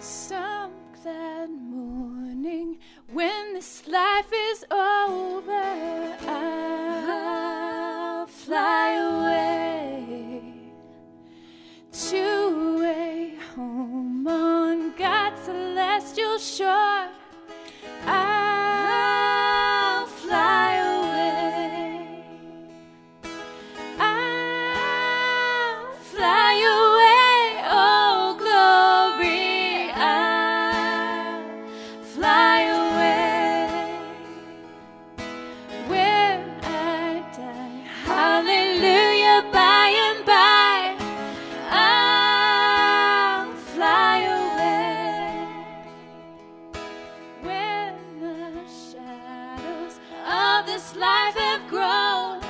Some glad morning when this life is over, I'll fly away to a home on God's celestial shore. this life have grown,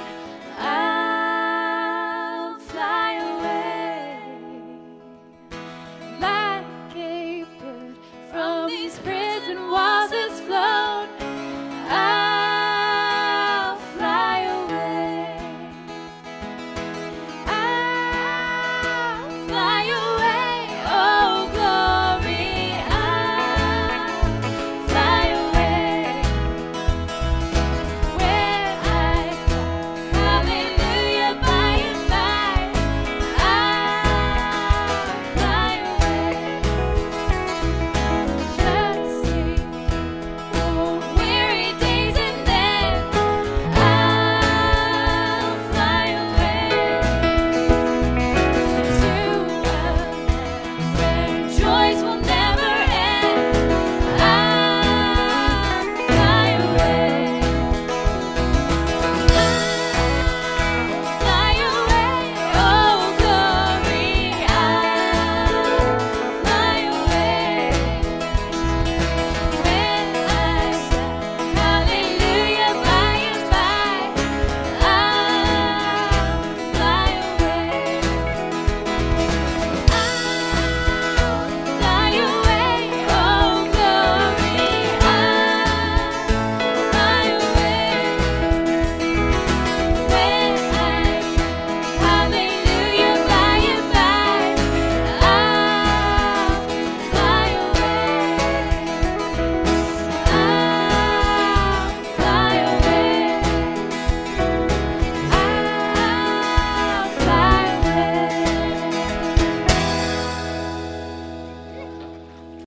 I'll fly away like a bird from these prison walls.